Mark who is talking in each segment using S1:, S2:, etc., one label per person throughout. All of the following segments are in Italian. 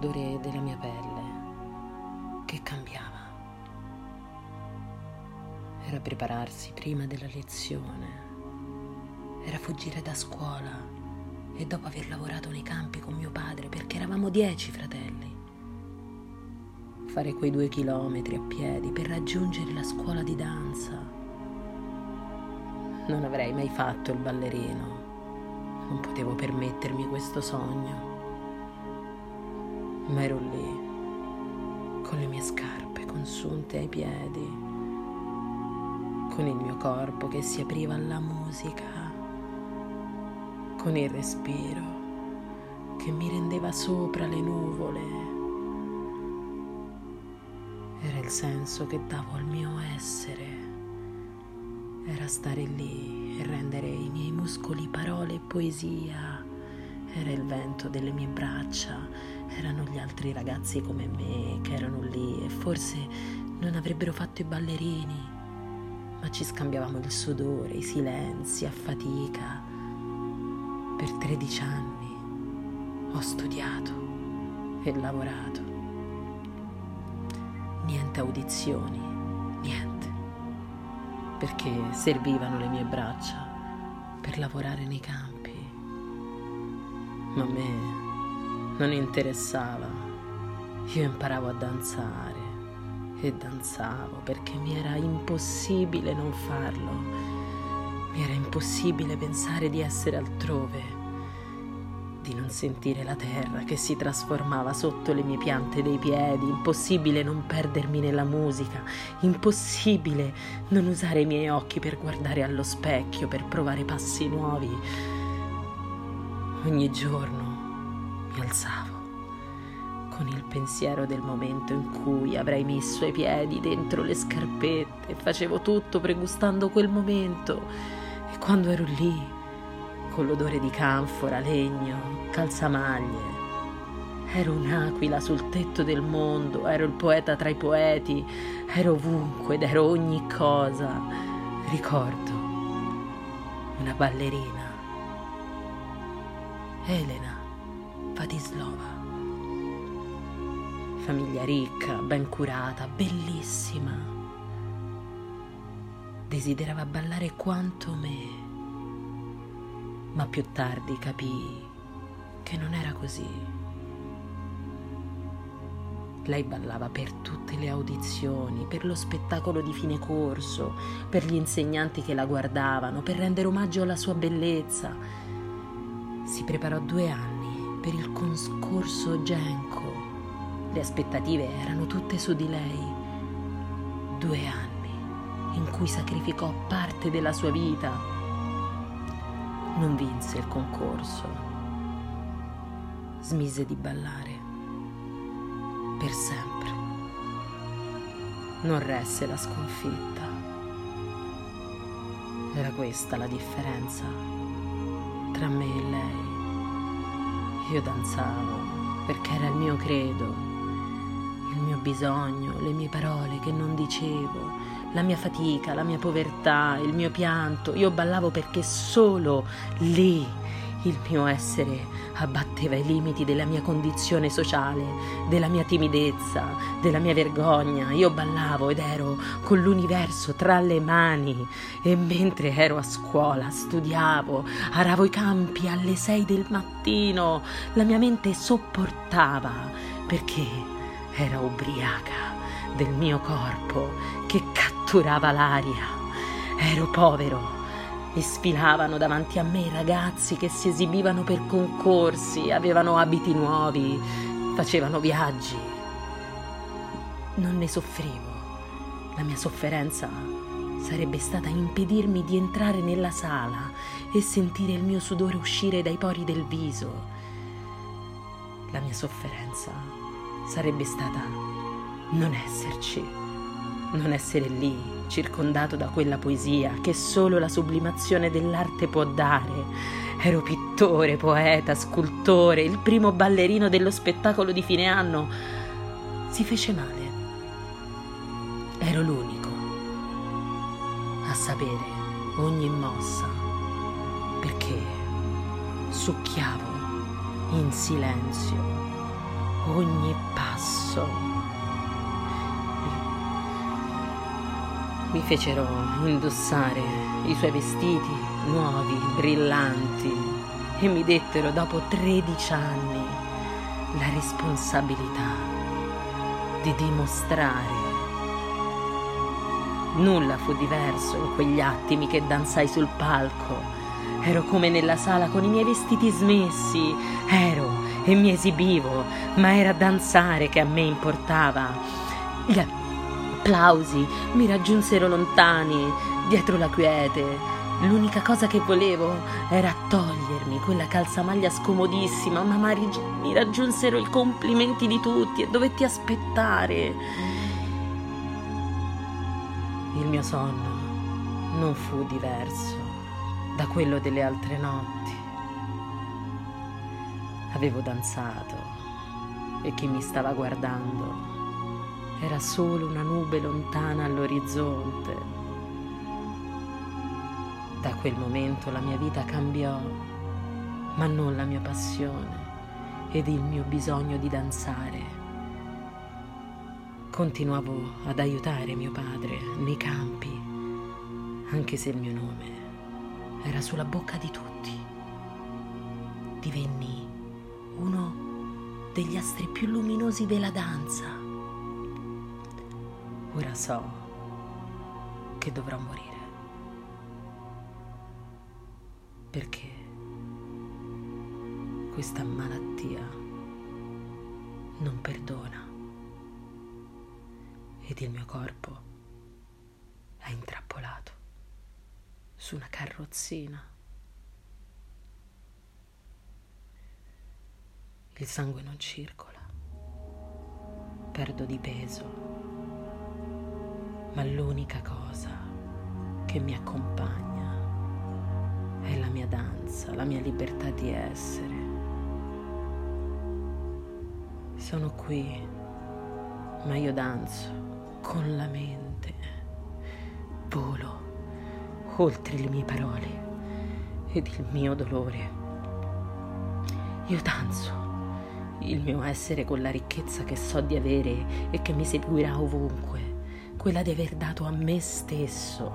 S1: l'odore della mia pelle che cambiava. Era prepararsi prima della lezione, era fuggire da scuola e dopo aver lavorato nei campi con mio padre, perché eravamo dieci fratelli, fare quei due chilometri a piedi per raggiungere la scuola di danza. Non avrei mai fatto il ballerino, non potevo permettermi questo sogno ma ero lì, con le mie scarpe consunte ai piedi, con il mio corpo che si apriva alla musica, con il respiro che mi rendeva sopra le nuvole. Era il senso che davo al mio essere, era stare lì e rendere i miei muscoli parole e poesia era il vento delle mie braccia, erano gli altri ragazzi come me che erano lì e forse non avrebbero fatto i ballerini, ma ci scambiavamo il sudore, i silenzi a fatica. Per 13 anni ho studiato e lavorato. Niente audizioni, niente, perché servivano le mie braccia per lavorare nei campi ma a me non interessava. Io imparavo a danzare e danzavo perché mi era impossibile non farlo. Mi era impossibile pensare di essere altrove, di non sentire la terra che si trasformava sotto le mie piante dei piedi, impossibile non perdermi nella musica, impossibile non usare i miei occhi per guardare allo specchio, per provare passi nuovi Ogni giorno mi alzavo con il pensiero del momento in cui avrei messo i piedi dentro le scarpette e facevo tutto pregustando quel momento. E quando ero lì, con l'odore di canfora, legno, calzamaglie, ero un'aquila sul tetto del mondo, ero il poeta tra i poeti, ero ovunque ed ero ogni cosa. Ricordo una ballerina Elena Vadislova. Famiglia ricca, ben curata, bellissima. Desiderava ballare quanto me, ma più tardi capii che non era così. Lei ballava per tutte le audizioni, per lo spettacolo di fine corso, per gli insegnanti che la guardavano, per rendere omaggio alla sua bellezza si preparò due anni per il conscorso Genco. Le aspettative erano tutte su di lei. Due anni in cui sacrificò parte della sua vita. Non vinse il concorso. Smise di ballare. Per sempre. Non resse la sconfitta. Era questa la differenza tra me e lei. Io danzavo perché era il mio credo, il mio bisogno, le mie parole che non dicevo, la mia fatica, la mia povertà, il mio pianto. Io ballavo perché solo lì il mio essere abbatteva i limiti della mia condizione sociale, della mia timidezza, della mia vergogna. Io ballavo ed ero con l'universo tra le mani e mentre ero a scuola studiavo, aravo i campi alle sei del mattino. La mia mente sopportava perché era ubriaca del mio corpo che catturava l'aria. Ero povero e sfilavano davanti a me ragazzi che si esibivano per concorsi, avevano abiti nuovi, facevano viaggi. Non ne soffrivo. La mia sofferenza sarebbe stata impedirmi di entrare nella sala e sentire il mio sudore uscire dai pori del viso. La mia sofferenza sarebbe stata non esserci, non essere lì circondato da quella poesia che solo la sublimazione dell'arte può dare. Ero pittore, poeta, scultore, il primo ballerino dello spettacolo di fine anno. Si fece male. Ero l'unico a sapere ogni mossa, perché succhiavo in silenzio ogni passo. Mi fecero indossare i suoi vestiti nuovi, brillanti e mi dettero dopo 13 anni la responsabilità di dimostrare. Nulla fu diverso in quegli attimi che danzai sul palco. Ero come nella sala con i miei vestiti smessi. Ero e mi esibivo, ma era danzare che a me importava. Gli applausi mi raggiunsero lontani, dietro la quiete. L'unica cosa che volevo era togliermi quella calzamaglia scomodissima, ma mi raggiunsero i complimenti di tutti e dovetti aspettare. Il mio sonno non fu diverso da quello delle altre notti. Avevo danzato e chi mi stava guardando era solo una nube lontana all'orizzonte. Da quel momento la mia vita cambiò, ma non la mia passione ed il mio bisogno di danzare. Continuavo ad aiutare mio padre nei campi, anche se il mio nome era sulla bocca di tutti. Divenni uno degli astri più luminosi della danza. Ora so che dovrò morire. Perché questa malattia non perdona ed il mio corpo è intrappolato su una carrozzina. Il sangue non circola, perdo di peso, ma l'unica cosa che mi accompagna è la mia danza, la mia libertà di essere. Sono qui, ma io danzo con la mente, volo oltre le mie parole ed il mio dolore. Io danzo il mio essere con la ricchezza che so di avere e che mi seguirà ovunque, quella di aver dato a me stesso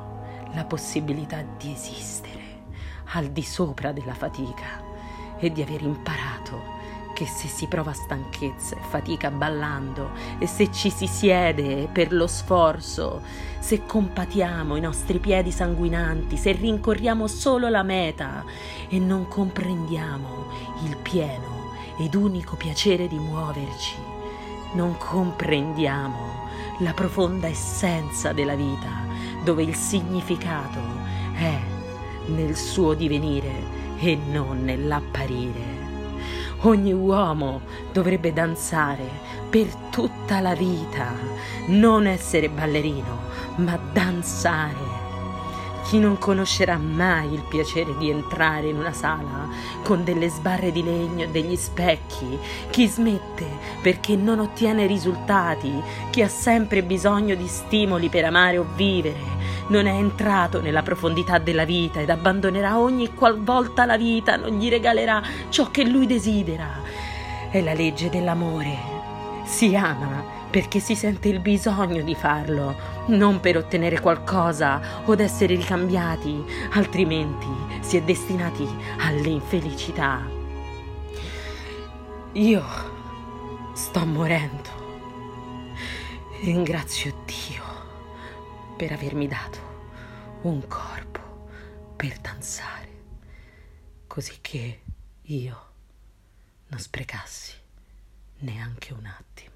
S1: la possibilità di esistere al di sopra della fatica e di aver imparato che se si prova stanchezza e fatica ballando e se ci si siede per lo sforzo, se compatiamo i nostri piedi sanguinanti, se rincorriamo solo la meta e non comprendiamo il pieno ed unico piacere di muoverci, non comprendiamo la profonda essenza della vita, dove il significato è nel suo divenire e non nell'apparire. Ogni uomo dovrebbe danzare per tutta la vita, non essere ballerino, ma danzare. Chi non conoscerà mai il piacere di entrare in una sala con delle sbarre di legno e degli specchi, chi smette perché non ottiene risultati, chi ha sempre bisogno di stimoli per amare o vivere, non è entrato nella profondità della vita ed abbandonerà ogni qualvolta la vita non gli regalerà ciò che lui desidera. È la legge dell'amore. Si ama perché si sente il bisogno di farlo, non per ottenere qualcosa o ad essere ricambiati, altrimenti si è destinati all'infelicità. Io sto morendo. Ringrazio Dio per avermi dato un corpo per danzare, così che io non sprecassi neanche un attimo.